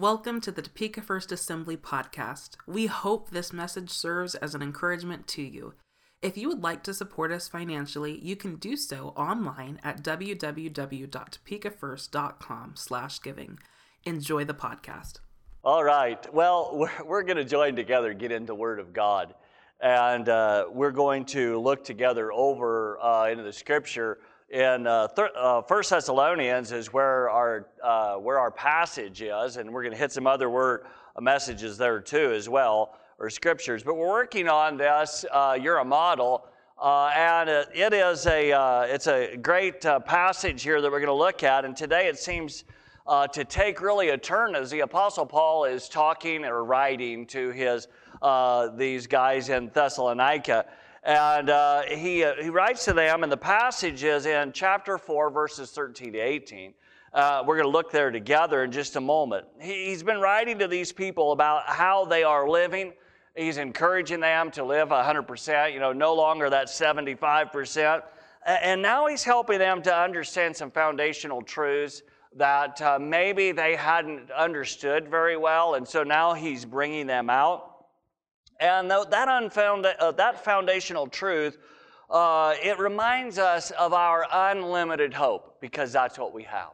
Welcome to the Topeka First Assembly podcast. We hope this message serves as an encouragement to you. If you would like to support us financially, you can do so online at www.topekafirst.com slash giving. Enjoy the podcast. All right. Well, we're, we're going to join together, get into Word of God. And uh, we're going to look together over uh, into the Scripture in uh, th- uh, First Thessalonians is where our uh, where our passage is, and we're going to hit some other word uh, messages there too as well, or scriptures. But we're working on this. Uh, you're a model, uh, and it is a it's a great passage here that we're going to look at. And today it seems to take really a turn as the Apostle Paul is talking or writing to his these guys in Thessalonica. And uh, he, uh, he writes to them, and the passage is in chapter 4, verses 13 to 18. Uh, we're going to look there together in just a moment. He, he's been writing to these people about how they are living. He's encouraging them to live 100%, you know, no longer that 75%. And now he's helping them to understand some foundational truths that uh, maybe they hadn't understood very well. And so now he's bringing them out. And that, unfound, uh, that foundational truth, uh, it reminds us of our unlimited hope because that's what we have.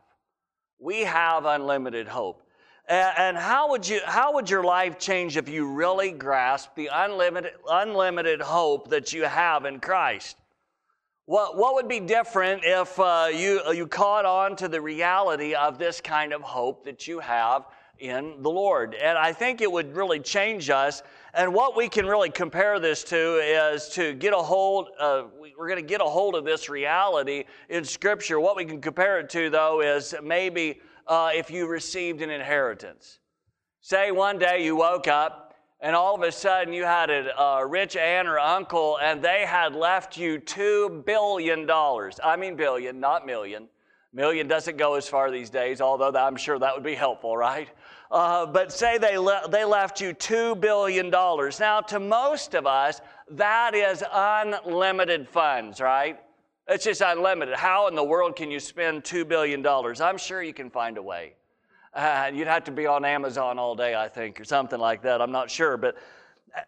We have unlimited hope. And, and how, would you, how would your life change if you really grasp the unlimited, unlimited hope that you have in Christ? What, what would be different if uh, you, you caught on to the reality of this kind of hope that you have in the Lord? And I think it would really change us and what we can really compare this to is to get a hold, uh, we're going to get a hold of this reality in Scripture. What we can compare it to, though, is maybe uh, if you received an inheritance. Say one day you woke up and all of a sudden you had a, a rich aunt or uncle and they had left you $2 billion. I mean, billion, not million. Million doesn't go as far these days, although I'm sure that would be helpful, right? Uh, but say they, le- they left you $2 billion. Now, to most of us, that is unlimited funds, right? It's just unlimited. How in the world can you spend $2 billion? I'm sure you can find a way. Uh, you'd have to be on Amazon all day, I think, or something like that. I'm not sure. But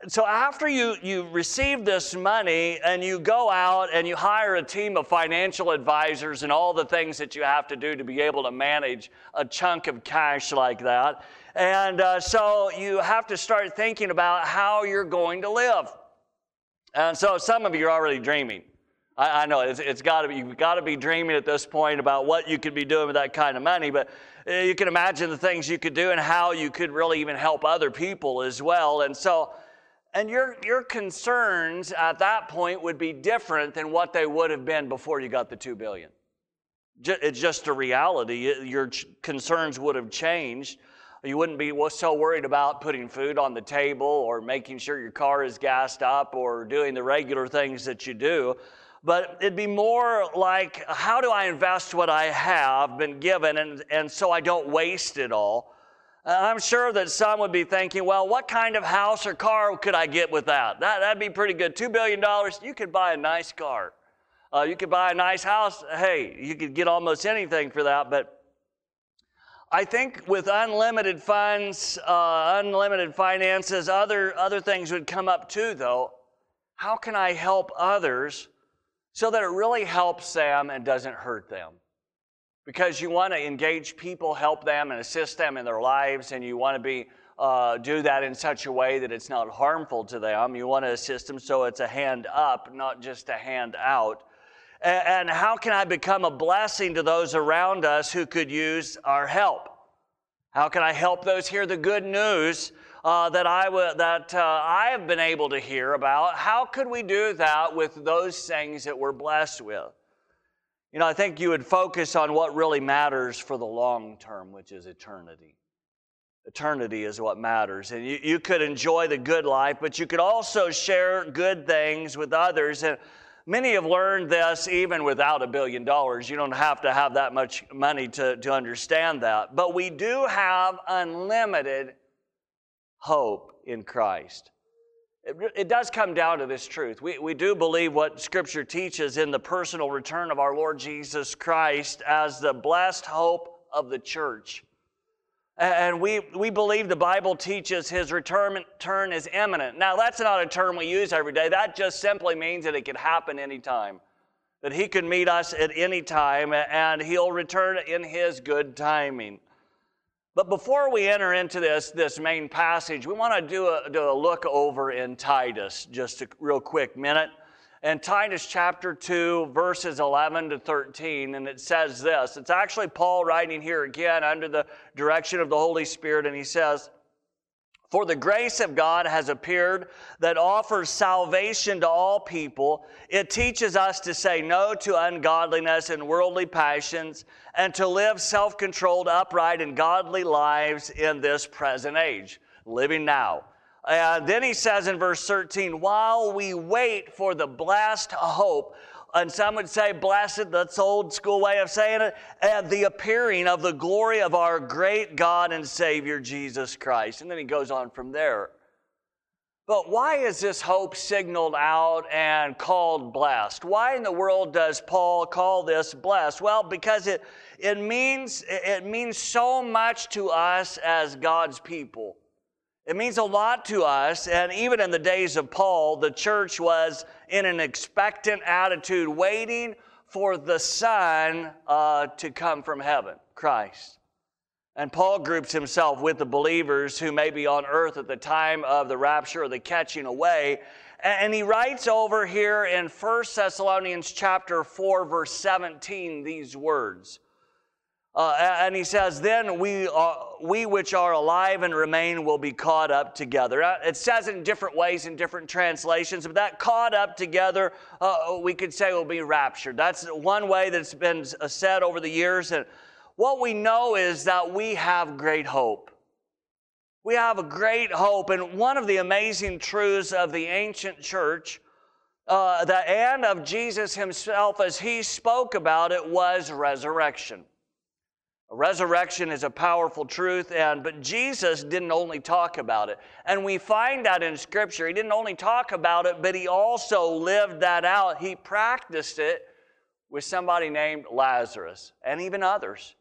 so after you, you receive this money and you go out and you hire a team of financial advisors and all the things that you have to do to be able to manage a chunk of cash like that. And uh, so you have to start thinking about how you're going to live. And so some of you are already dreaming. I, know it's, it's got to be, you've got to be dreaming at this point about what you could be doing with that kind of money. But uh, you can imagine the things you could do and how you could really even help other people as well. And so, and your, your concerns at that point would be different than what they would have been before you got the two billion. It's just a reality. Your concerns would have changed. You wouldn't be so worried about putting food on the table or making sure your car is gassed up or doing the regular things that you do. But it'd be more like, how do I invest what I have been given and, and so I don't waste it all? I'm sure that some would be thinking, well, what kind of house or car could I get with that? that that'd be pretty good. $2 billion, you could buy a nice car. Uh, you could buy a nice house. Hey, you could get almost anything for that. But I think with unlimited funds, uh, unlimited finances, other, other things would come up too, though. How can I help others so that it really helps them and doesn't hurt them? Because you want to engage people, help them, and assist them in their lives, and you want to be uh, do that in such a way that it's not harmful to them. You want to assist them so it's a hand up, not just a hand out. And, and how can I become a blessing to those around us who could use our help? How can I help those hear the good news uh, that, I w- that uh, I have been able to hear about? How could we do that with those things that we're blessed with? You know, I think you would focus on what really matters for the long term, which is eternity. Eternity is what matters. And you, you could enjoy the good life, but you could also share good things with others. And many have learned this even without a billion dollars. You don't have to have that much money to, to understand that. But we do have unlimited hope in Christ. It, does come down to this truth. We, we do believe what Scripture teaches in the personal return of our Lord Jesus Christ as the blessed hope of the church. And we, we believe the Bible teaches his return, turn is imminent. Now, that's not a term we use every day. That just simply means that it could happen anytime. That he could meet us at any time and he'll return in his good timing. But before we enter into this, this main passage, we want to do a, do a look over in Titus, just a real quick minute. In Titus chapter 2, verses 11 to 13, and it says this. It's actually Paul writing here again under the direction of the Holy Spirit, and he says, for the grace of God has appeared that offers salvation to all people. It teaches us to say no to ungodliness and worldly passions and to live self controlled, upright, and godly lives in this present age, living now. And then he says in verse 13, while we wait for the blessed hope and some would say blessed, that's old school way of saying it, and the appearing of the glory of our great God and Savior Jesus Christ. And then he goes on from there. But why is this hope signaled out and called blessed? Why in the world does Paul call this blessed? Well, because it, it, means, it means so much to us as God's people. It means a lot to us, and even in the days of Paul, the church was in an expectant attitude, waiting for the Son uh, to come from heaven, Christ. And Paul groups himself with the believers who may be on earth at the time of the rapture or the catching away. And he writes over here in 1 Thessalonians chapter 4, verse 17, these words. Uh, and he says, Then we, uh, we which are alive and remain will be caught up together. Uh, it says in different ways in different translations, but that caught up together, uh, we could say will be raptured. That's one way that's been uh, said over the years. And what we know is that we have great hope. We have a great hope. And one of the amazing truths of the ancient church, uh, the and of Jesus himself as he spoke about it, was resurrection. Resurrection is a powerful truth, and but Jesus didn't only talk about it. And we find that in Scripture. He didn't only talk about it, but he also lived that out. He practiced it with somebody named Lazarus and even others.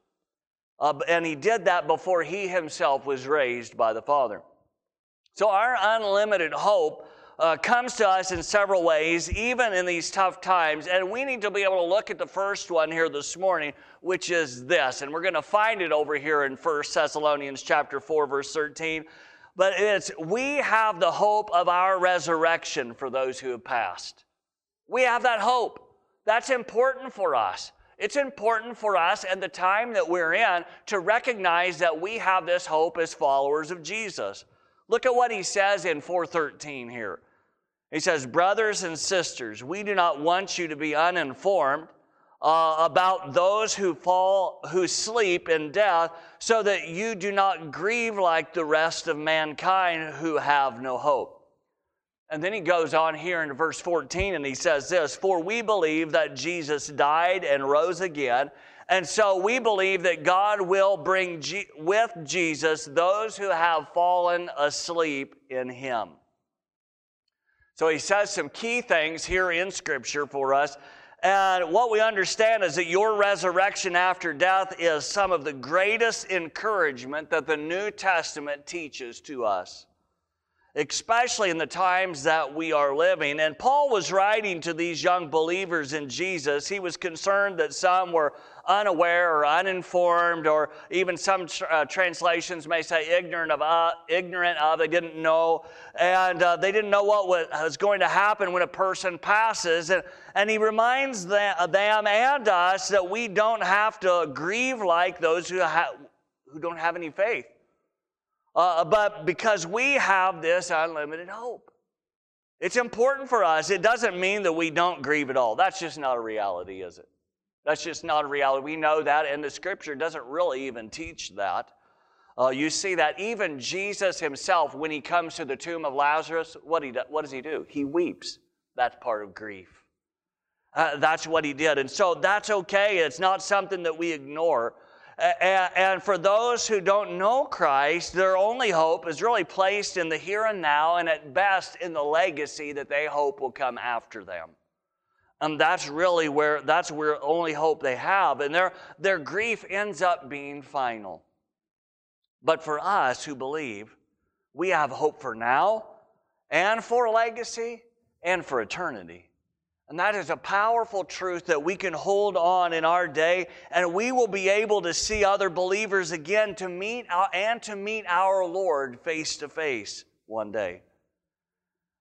Uh, and he did that before he himself was raised by the Father. So our unlimited hope uh, comes to us in several ways, even in these tough times. And we need to be able to look at the first one here this morning, which is this. And we're going to find it over here in 1 Thessalonians chapter 4, verse 13. But it's we have the hope of our resurrection for those who have passed. We have that hope. That's important for us. It's important for us and the time that we're in to recognize that we have this hope as followers of Jesus. Look at what he says in 413 here. He says, Brothers and sisters, we do not want you to be uninformed uh, about those who fall, who sleep in death, so that you do not grieve like the rest of mankind who have no hope. And then he goes on here in verse 14 and he says this For we believe that Jesus died and rose again. And so we believe that God will bring G- with Jesus those who have fallen asleep in him. So he says some key things here in Scripture for us. And what we understand is that your resurrection after death is some of the greatest encouragement that the New Testament teaches to us especially in the times that we are living. And Paul was writing to these young believers in Jesus. He was concerned that some were unaware or uninformed, or even some uh, translations may say ignorant of, uh, ignorant of, they didn't know, and uh, they didn't know what was going to happen when a person passes. And, and he reminds them, them and us that we don't have to grieve like those who, ha- who don't have any faith uh, but because we have this unlimited hope. It's important for us. It doesn't mean that we don't grieve at all. That's just not a reality, is it? That's just not a reality. We know that, and the scripture doesn't really even teach that. Uh, you see that even Jesus himself, when he comes to the tomb of Lazarus, what, he do, what does he do? He weeps. That's part of grief. Uh, that's what he did. And so that's okay. It's not something that we ignore. And for those who don't know Christ, their only hope is really placed in the here and now, and at best in the legacy that they hope will come after them. And that's really where that's where only hope they have. And their, their grief ends up being final. But for us who believe, we have hope for now and for legacy and for eternity. And that is a powerful truth that we can hold on in our day, and we will be able to see other believers again to meet our, and to meet our Lord face to face one day.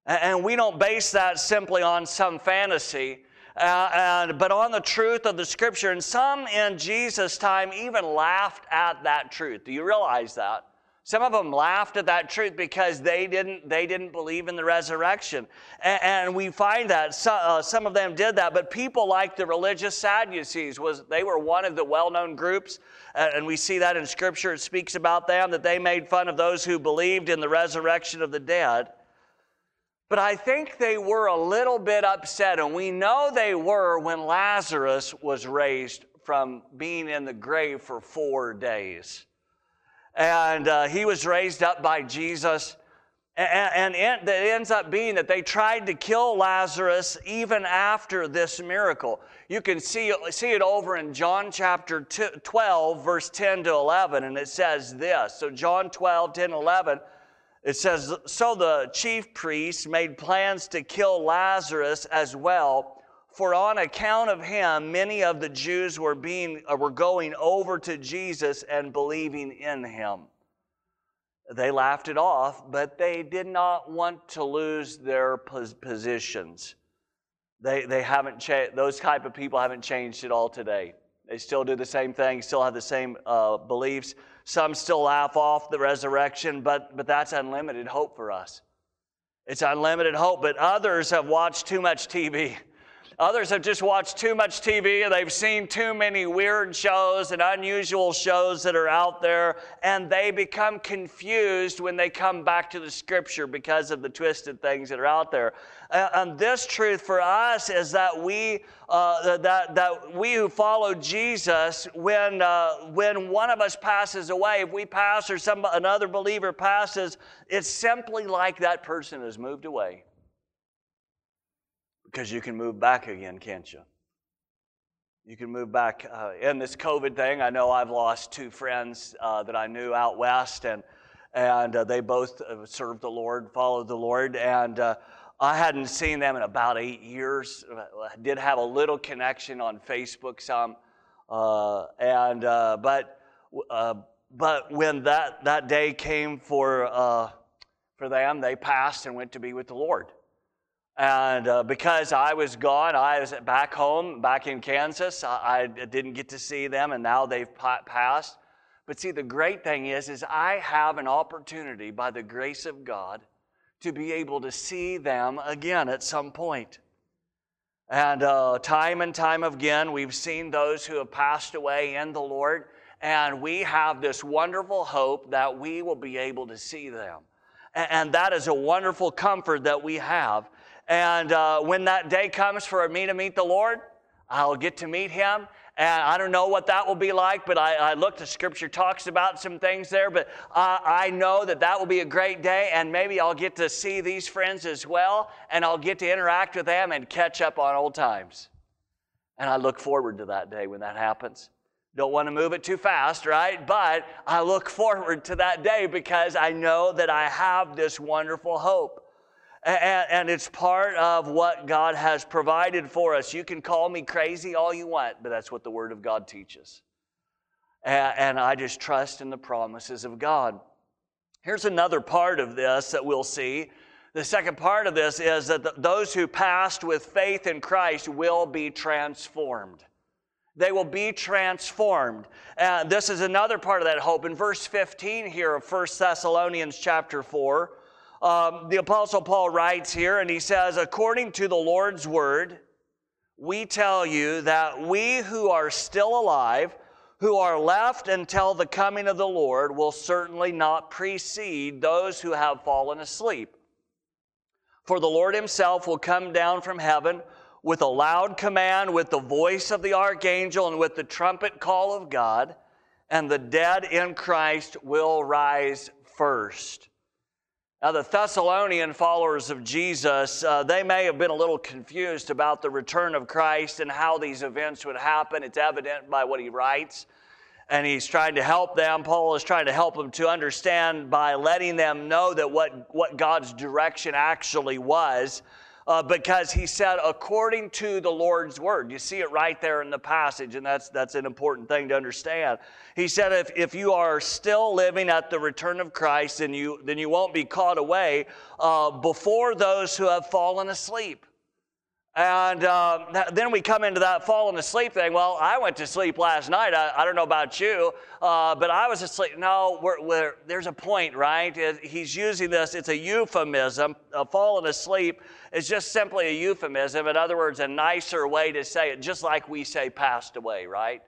And we don't base that simply on some fantasy, uh, and, but on the truth of the Scripture. And some in Jesus' time even laughed at that truth. Do you realize that? Some of them laughed at that truth because they didn't, they didn't believe in the resurrection. And, and we find that so, uh, some of them did that, but people like the religious Sadducees, was, they were one of the well-known groups, uh, and we see that in Scripture. It speaks about them, that they made fun of those who believed in the resurrection of the dead. But I think they were a little bit upset, and we know they were when Lazarus was raised from being in the grave for four days and uh, he was raised up by Jesus. And, and, it ends up being that they tried to kill Lazarus even after this miracle. You can see, see it over in John chapter 12, verse 10 to 11, and it says this. So, John 12, 10, 11, it says, So the chief priests made plans to kill Lazarus as well for on account of him, many of the Jews were, being, uh, were going over to Jesus and believing in him. They laughed it off, but they did not want to lose their positions. They, they haven't changed, those type of people haven't changed at all today. They still do the same thing, still have the same uh, beliefs. Some still laugh off the resurrection, but, but that's unlimited hope for us. It's unlimited hope, but others have watched too much TV. Others have just watched too much TV and they've seen too many weird shows and unusual shows that are out there, and they become confused when they come back to the scripture because of the twisted things that are out there. And this truth for us is that we, uh, that, that we who follow Jesus, when, uh, when one of us passes away, if we pass or some, another believer passes, it's simply like that person has moved away. Because you can move back again, can't you? You can move back. Uh, in this COVID thing, I know I've lost two friends uh, that I knew out west, and, and uh, they both uh, served the Lord, followed the Lord, and uh, I hadn't seen them in about eight years. I did have a little connection on Facebook, some, uh, and but but when that that day came for for them, they passed and went to be with the Lord. And uh, because I was gone, I was back home, back in Kansas. I, I didn't get to see them, and now they've passed. But see, the great thing is, is I have an opportunity by the grace of God to be able to see them again at some point. And uh, time and time again, we've seen those who have passed away in the Lord, and we have this wonderful hope that we will be able to see them. And, and that is a wonderful comfort that we have. And uh, when that day comes for me to meet the Lord, I'll get to meet Him. And I don't know what that will be like, but I, I at Scripture talks about some things there. But I know that that will be a great day, and maybe I'll get to see these friends as well, and I'll get to interact with them and catch up on old times. And I look forward to that day when that happens. Don't want to move it too fast, right? But I look forward to that day because I know that I have this wonderful hope. And, and, it's part of what God has provided for us. You can call me crazy all you want, but that's what the Word of God teaches. And, and I just trust in the promises of God. Here's another part of this that we'll see. The second part of this is that the, those who passed with faith in Christ will be transformed. They will be transformed. And this is another part of that hope. In verse 15 here of 1 Thessalonians chapter 4, um, the Apostle Paul writes here, and he says, According to the Lord's word, we tell you that we who are still alive, who are left until the coming of the Lord, will certainly not precede those who have fallen asleep. For the Lord himself will come down from heaven with a loud command, with the voice of the archangel, and with the trumpet call of God, and the dead in Christ will rise first. Now, the Thessalonian followers of Jesus, uh, they may have been a little confused about the return of Christ and how these events would happen. It's evident by what he writes. and he's trying to help them. Paul is trying to help them to understand by letting them know that what, what God's direction actually was. Uh, because he said, according to the Lord's word. You see it right there in the passage, and that's, that's an important thing to understand. He said, if, if you are still living at the return of Christ, then you, then you won't be caught away uh, before those who have fallen asleep. And uh, then we come into that falling asleep thing. Well, I went to sleep last night. I, I don't know about you, uh, but I was asleep. No, we're, we're, there's a point, right? He's using this, it's a euphemism. Falling asleep is just simply a euphemism. In other words, a nicer way to say it, just like we say passed away, right?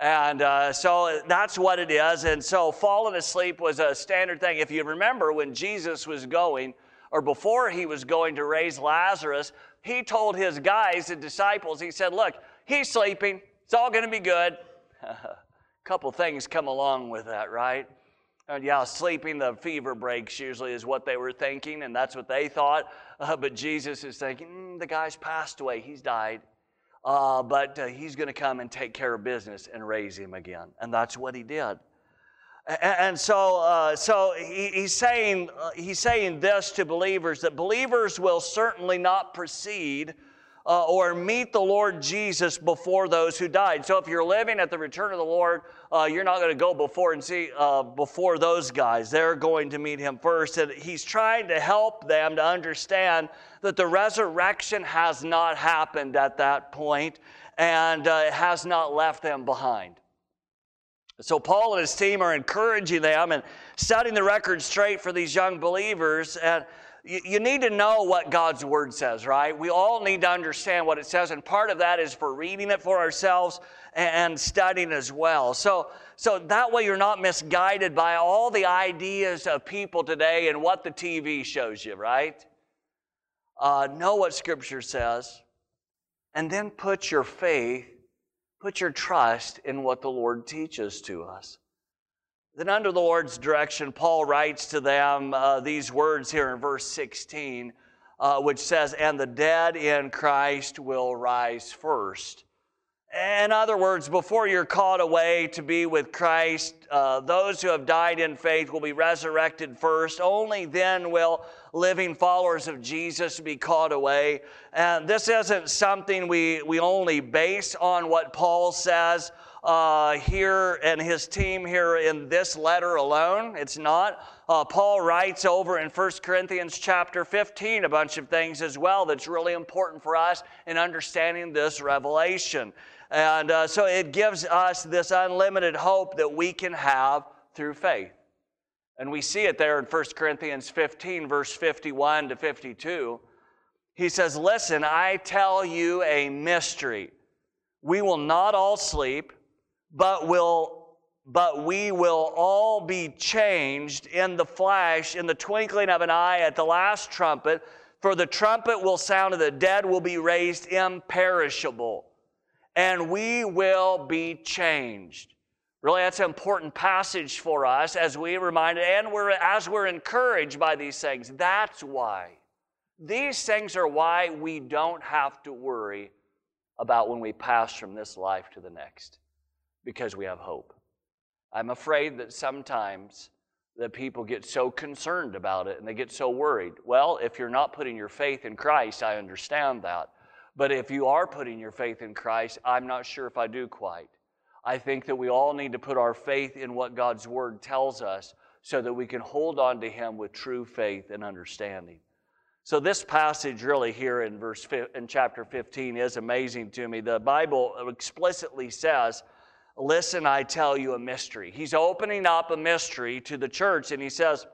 And uh, so that's what it is. And so falling asleep was a standard thing. If you remember when Jesus was going, or before he was going to raise Lazarus, he told his guys, the disciples, he said, Look, he's sleeping. It's all going to be good. A couple things come along with that, right? And yeah, sleeping, the fever breaks usually is what they were thinking, and that's what they thought. Uh, but Jesus is thinking, mm, the guy's passed away, he's died. Uh, but uh, he's going to come and take care of business and raise him again. And that's what he did. And so, uh, so he's saying uh, he's saying this to believers that believers will certainly not proceed uh, or meet the Lord Jesus before those who died. So if you're living at the return of the Lord, uh, you're not going to go before and see uh, before those guys. They're going to meet him first. And he's trying to help them to understand that the resurrection has not happened at that point and uh, has not left them behind. So, Paul and his team are encouraging them and setting the record straight for these young believers. And you, you, need to know what God's word says, right? We all need to understand what it says. And part of that is for reading it for ourselves and, and studying as well. So, so that way you're not misguided by all the ideas of people today and what the TV shows you, right? Uh, know what Scripture says, and then put your faith Put your trust in what the Lord teaches to us. Then, under the Lord's direction, Paul writes to them uh, these words here in verse 16, uh, which says, And the dead in Christ will rise first. In other words, before you're caught away to be with Christ, uh, those who have died in faith will be resurrected first. Only then will living followers of Jesus be caught away. And this isn't something we, we only base on what Paul says uh, here and his team here in this letter alone. It's not. Uh, Paul writes over in 1 Corinthians chapter 15 a bunch of things as well that's really important for us in understanding this revelation. And uh, so it gives us this unlimited hope that we can have through faith. And we see it there in 1 Corinthians 15, verse 51 to 52. He says, Listen, I tell you a mystery. We will not all sleep, but will but we will all be changed in the flash, in the twinkling of an eye, at the last trumpet. For the trumpet will sound, and the dead will be raised imperishable and we will be changed. Really, that's an important passage for us as we reminded, and we're, as we're encouraged by these things. That's why. These things are why we don't have to worry about when we pass from this life to the next, because we have hope. I'm afraid that sometimes that people get so concerned about it and they get so worried. Well, if you're not putting your faith in Christ, I understand that. But if you are putting your faith in Christ, I'm not sure if I do quite. I think that we all need to put our faith in what God's Word tells us so that we can hold on to Him with true faith and understanding. So this passage really here in verse in chapter 15 is amazing to me. The Bible explicitly says, "Listen, I tell you a mystery." He's opening up a mystery to the church and he says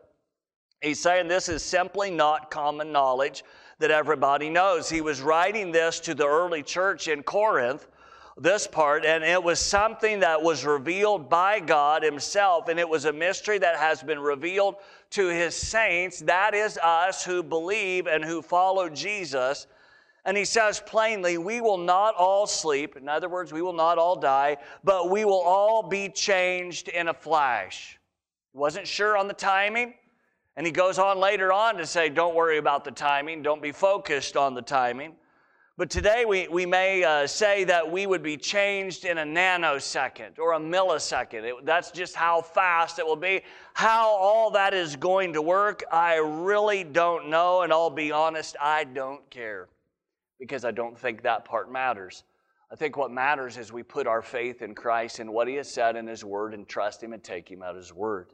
he's saying this is simply not common knowledge that everybody knows. He was writing this to the early church in Corinth, this part, and it was something that was revealed by God Himself, and it was a mystery that has been revealed to His saints. That is us who believe and who follow Jesus. And he says plainly, We will not all sleep. In other words, we will not all die, but we will all be changed in a flash. Wasn't sure on the timing. And he goes on later on to say, don't worry about the timing, don't be focused on the timing. But today we, we may uh, say that we would be changed in a nanosecond or a millisecond. It, that's just how fast it will be. How all that is going to work, I really don't know. And I'll be honest, I don't care because I don't think that part matters. I think what matters is we put our faith in Christ and what He has said in His Word and trust Him and take Him at His Word.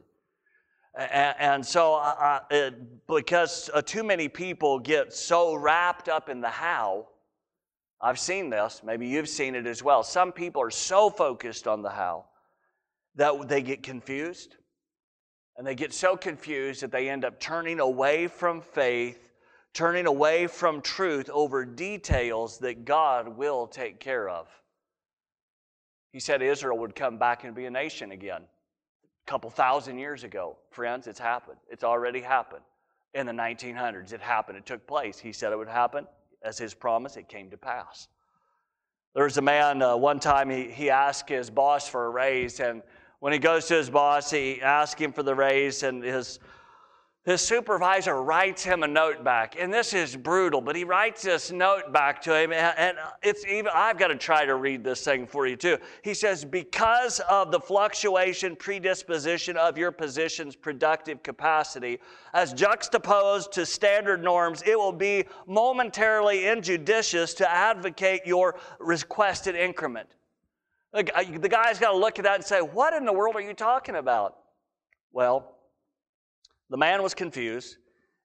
And, so, uh, it, because uh, too many people get so wrapped up in the how, I've seen this, maybe you've seen it as well. Some people are so focused on the how that they get confused. And they get so confused that they end up turning away from faith, turning away from truth over details that God will take care of. He said Israel would come back and be a nation again couple thousand years ago. Friends, it's happened. It's already happened. In the 1900s, it happened. It took place. He said it would happen as his promise, it came to pass. There was a man, uh, one time he, he asked his boss for a raise, and when he goes to his boss, he asks him for the raise, and his his supervisor writes him a note back and this is brutal but he writes this note back to him and it's even i've got to try to read this thing for you too. He says because of the fluctuation predisposition of your position's productive capacity as juxtaposed to standard norms it will be momentarily injudicious to advocate your requested increment. The guy's got to look at that and say what in the world are you talking about? Well the man was confused,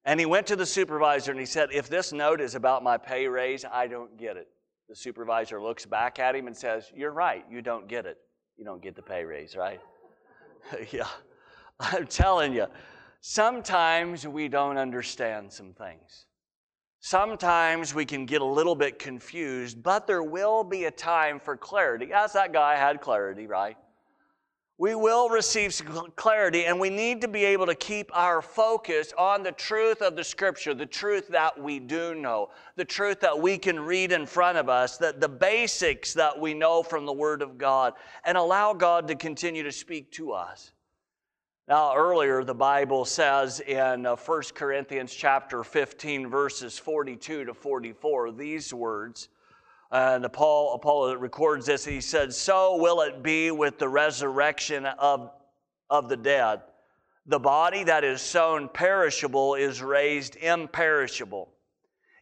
and he went to the supervisor and he said, If this note is about my pay raise, I don't get it. The supervisor looks back at him and says, You're right, you don't get it. You don't get the pay raise, right? yeah. I'm telling you, sometimes we don't understand some things. Sometimes we can get a little bit confused, but there will be a time for clarity. As that guy had clarity, right? We will receive clarity, and we need to be able to keep our focus on the truth of the Scripture, the truth that we do know, the truth that we can read in front of us, that the basics that we know from the Word of God, and allow God to continue to speak to us. Now, earlier, the Bible says in 1 uh, Corinthians chapter 15, verses 42 to 44, these words. And Paul, Paul records this. He said, So will it be with the resurrection of, of the dead. The body that is sown perishable is raised imperishable.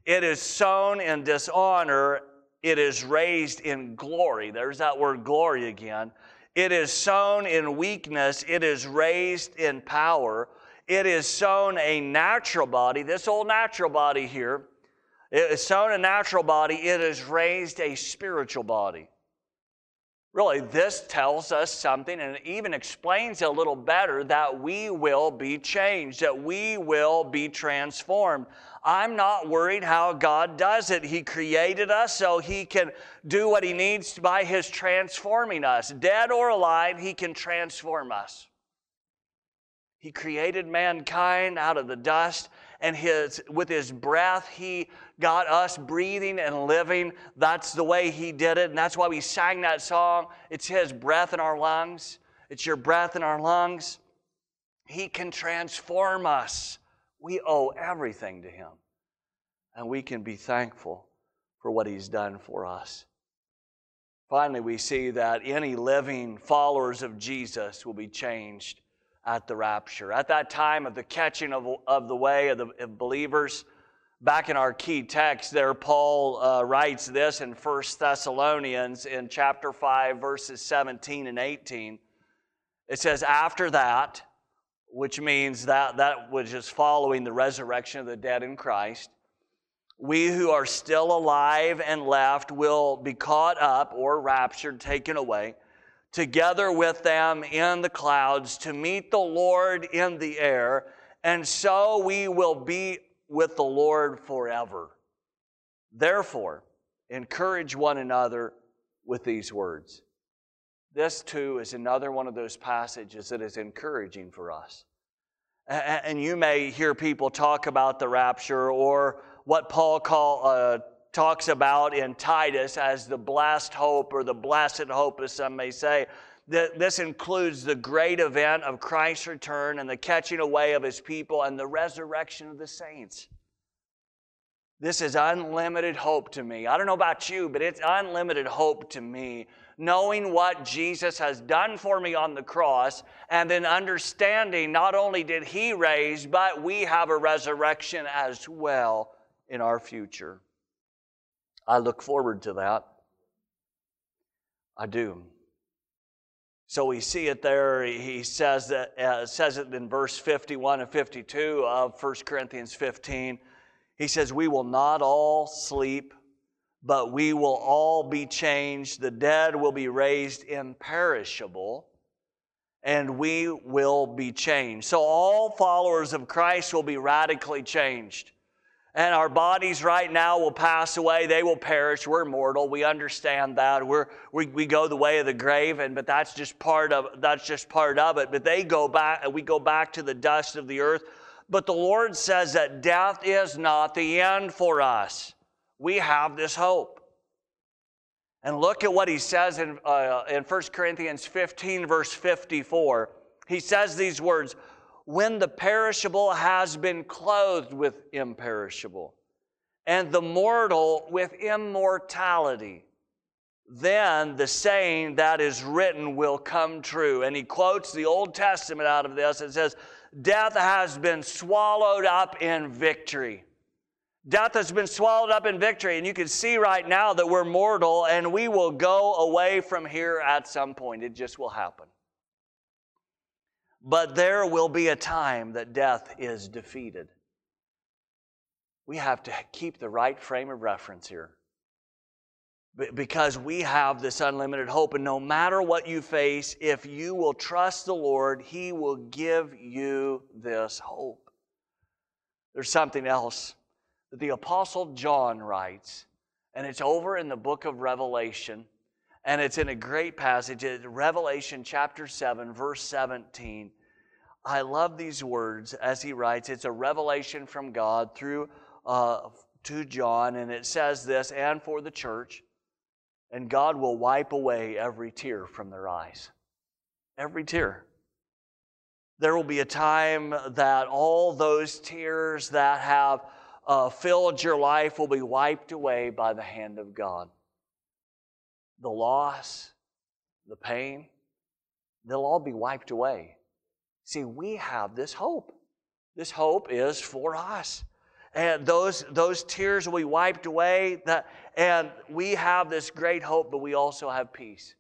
It is sown in dishonor, it is raised in glory. There's that word glory again. It is sown in weakness, it is raised in power. It is sown a natural body, this old natural body here it is sown a natural body, it is raised a spiritual body. Really, this tells us something and it even explains a little better that we will be changed, that we will be transformed. I'm not worried how God does it. He created us so He can do what He needs by His transforming us. Dead or alive, He can transform us. He created mankind out of the dust and his, with his breath, he got us breathing and living. That's the way he did it. And that's why we sang that song. It's his breath in our lungs, it's your breath in our lungs. He can transform us. We owe everything to him. And we can be thankful for what he's done for us. Finally, we see that any living followers of Jesus will be changed at the rapture. At that time of the catching of, of the way of the of believers, back in our key text there, Paul uh, writes this in 1 Thessalonians in chapter 5, verses 17 and 18. It says, After that, which means that that was just following the resurrection of the dead in Christ, we who are still alive and left will be caught up or raptured, taken away together with them in the clouds to meet the Lord in the air, and so we will be with the Lord forever. Therefore, encourage one another with these words. This, too, is another one of those passages that is encouraging for us. And you may hear people talk about the rapture or what Paul call, uh, talks about in Titus as the blessed hope or the blessed hope, as some may say. This includes the great event of Christ's return and the catching away of his people and the resurrection of the saints. This is unlimited hope to me. I don't know about you, but it's unlimited hope to me knowing what Jesus has done for me on the cross, and then understanding not only did He raise, but we have a resurrection as well in our future. I look forward to that. I do. So we see it there. He says that uh, says it in verse 51 and 52 of 1 Corinthians 15. He says, "We will not all sleep, but we will all be changed. The dead will be raised imperishable, and we will be changed. So, all followers of Christ will be radically changed. And our bodies right now will pass away. They will perish. We're mortal. We understand that. We're, we, we go the way of the grave, and but that's just part of that's just part of it. But they go back, we go back to the dust of the earth. But the Lord says that death is not the end for us we have this hope. And look at what he says in, uh, in 1 Corinthians 15, verse 54. He says these words When the perishable has been clothed with imperishable, and the mortal with immortality, then the saying that is written will come true. And he quotes the Old Testament out of this. It says, Death has been swallowed up in victory. Death has been swallowed up in victory, and you can see right now that we're mortal and we will go away from here at some point. It just will happen. But there will be a time that death is defeated. We have to keep the right frame of reference here because we have this unlimited hope. And no matter what you face, if you will trust the Lord, He will give you this hope. There's something else that the Apostle John writes, and it's over in the book of Revelation, and it's in a great passage, Revelation chapter 7, verse 17. I love these words as he writes. It's a revelation from God through uh, to John, and it says this, and for the church, and God will wipe away every tear from their eyes. Every tear. There will be a time that all those tears that have uh, filled your life will be wiped away by the hand of God. The loss, the pain, they'll all be wiped away. See, we have this hope. This hope is for us. And those, those tears will be wiped away. That, and we have this great hope, but we also have peace.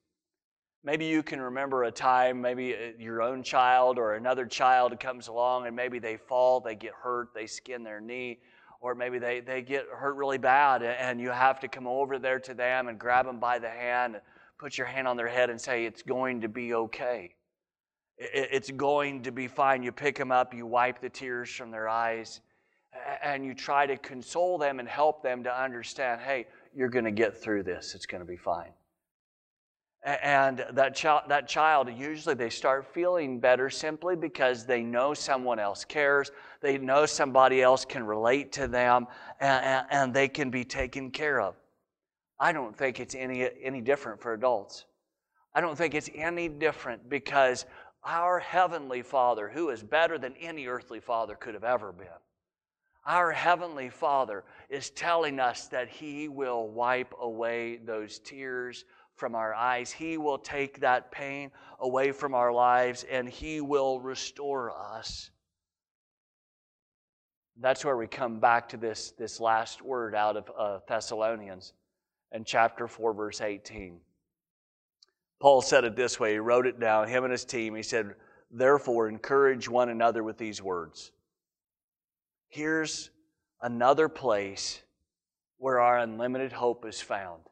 Maybe you can remember a time, maybe uh, your own child or another child comes along and maybe they fall, they get hurt, they skin their knee, or maybe they, they get hurt really bad and you have to come over there to them and grab them by the hand and put your hand on their head and say, It's going to be okay. It's going to be fine. You pick them up, you wipe the tears from their eyes, and you try to console them and help them to understand hey, you're going to get through this. It's going to be fine. And that child, that child, usually they start feeling better simply because they know someone else cares. They know somebody else can relate to them and, and they can be taken care of. I don't think it's any, any different for adults. I don't think it's any different because our Heavenly Father, who is better than any earthly father could have ever been, our Heavenly Father is telling us that He will wipe away those tears from our eyes. He will take that pain away from our lives and He will restore us. That's where we come back to this, this last word out of uh, Thessalonians in chapter 4, verse 18. Paul said it this way. He wrote it down, him and his team. He said, Therefore, encourage one another with these words. Here's another place where our unlimited hope is found.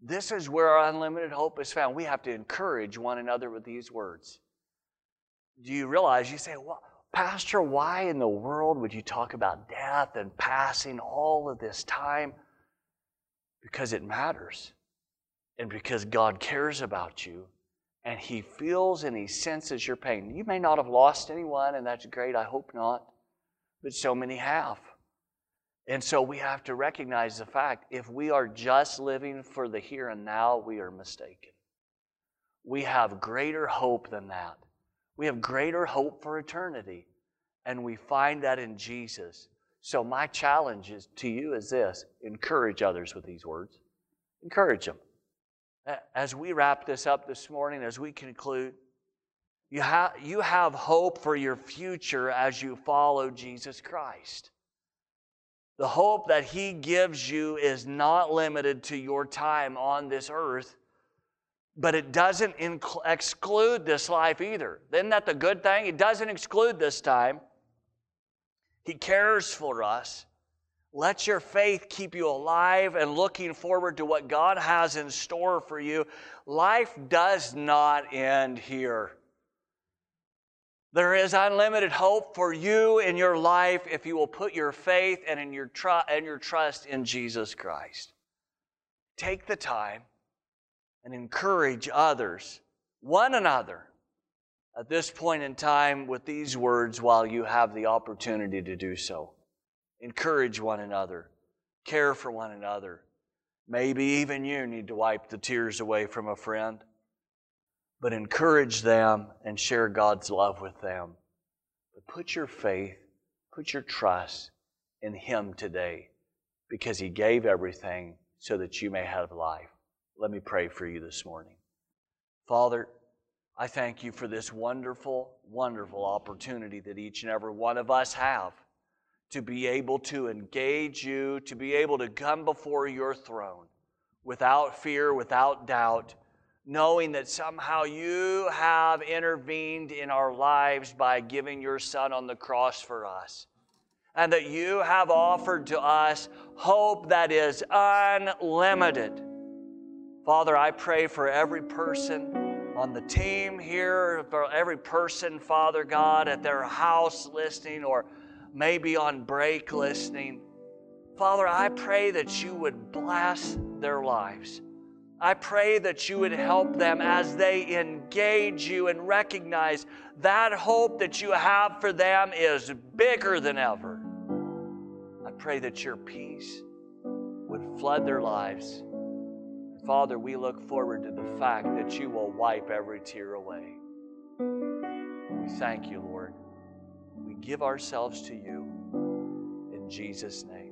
This is where our unlimited hope is found. We have to encourage one another with these words. Do you realize? You say, well, Pastor, why in the world would you talk about death and passing all of this time? Because it matters. And because God cares about you and He feels and He senses your pain. You may not have lost anyone, and that's great. I hope not. But so many have. And so we have to recognize the fact if we are just living for the here and now, we are mistaken. We have greater hope than that. We have greater hope for eternity. And we find that in Jesus. So, my challenge is, to you is this encourage others with these words. Encourage them. As we wrap this up this morning, as we conclude, you, have you have hope for your future as you follow Jesus Christ. The hope that He gives you is not limited to your time on this earth, but it doesn't inc- exclude this life either. Isn't that the good thing? It doesn't exclude this time. He cares for us. Let your faith keep you alive and looking forward to what God has in store for you. Life does not end here. There is unlimited hope for you in your life if you will put your faith and, in your, tr- and your trust in Jesus Christ. Take the time and encourage others, one another, at this point in time with these words while you have the opportunity to do so. Encourage one another, care for one another. Maybe even you need to wipe the tears away from a friend but encourage them and share God's love with them. But put your faith, put your trust in Him today because He gave everything so that you may have life. Let me pray for you this morning. Father, I thank you for this wonderful, wonderful opportunity that each and every one of us have to be able to engage you, to be able to come before your throne without fear, without doubt knowing that somehow you have intervened in our lives by giving your Son on the cross for us. And that you have offered to us hope that is unlimited. Father, I pray for every person on the team here, for every person, Father God, at their house listening or maybe on break listening. Father, I pray that you would bless their lives. I pray that you would help them as they engage you and recognize that hope that you have for them is bigger than ever. I pray that your peace would flood their lives. Father, we look forward to the fact that you will wipe every tear away. We thank you, Lord. We give ourselves to you in Jesus' name.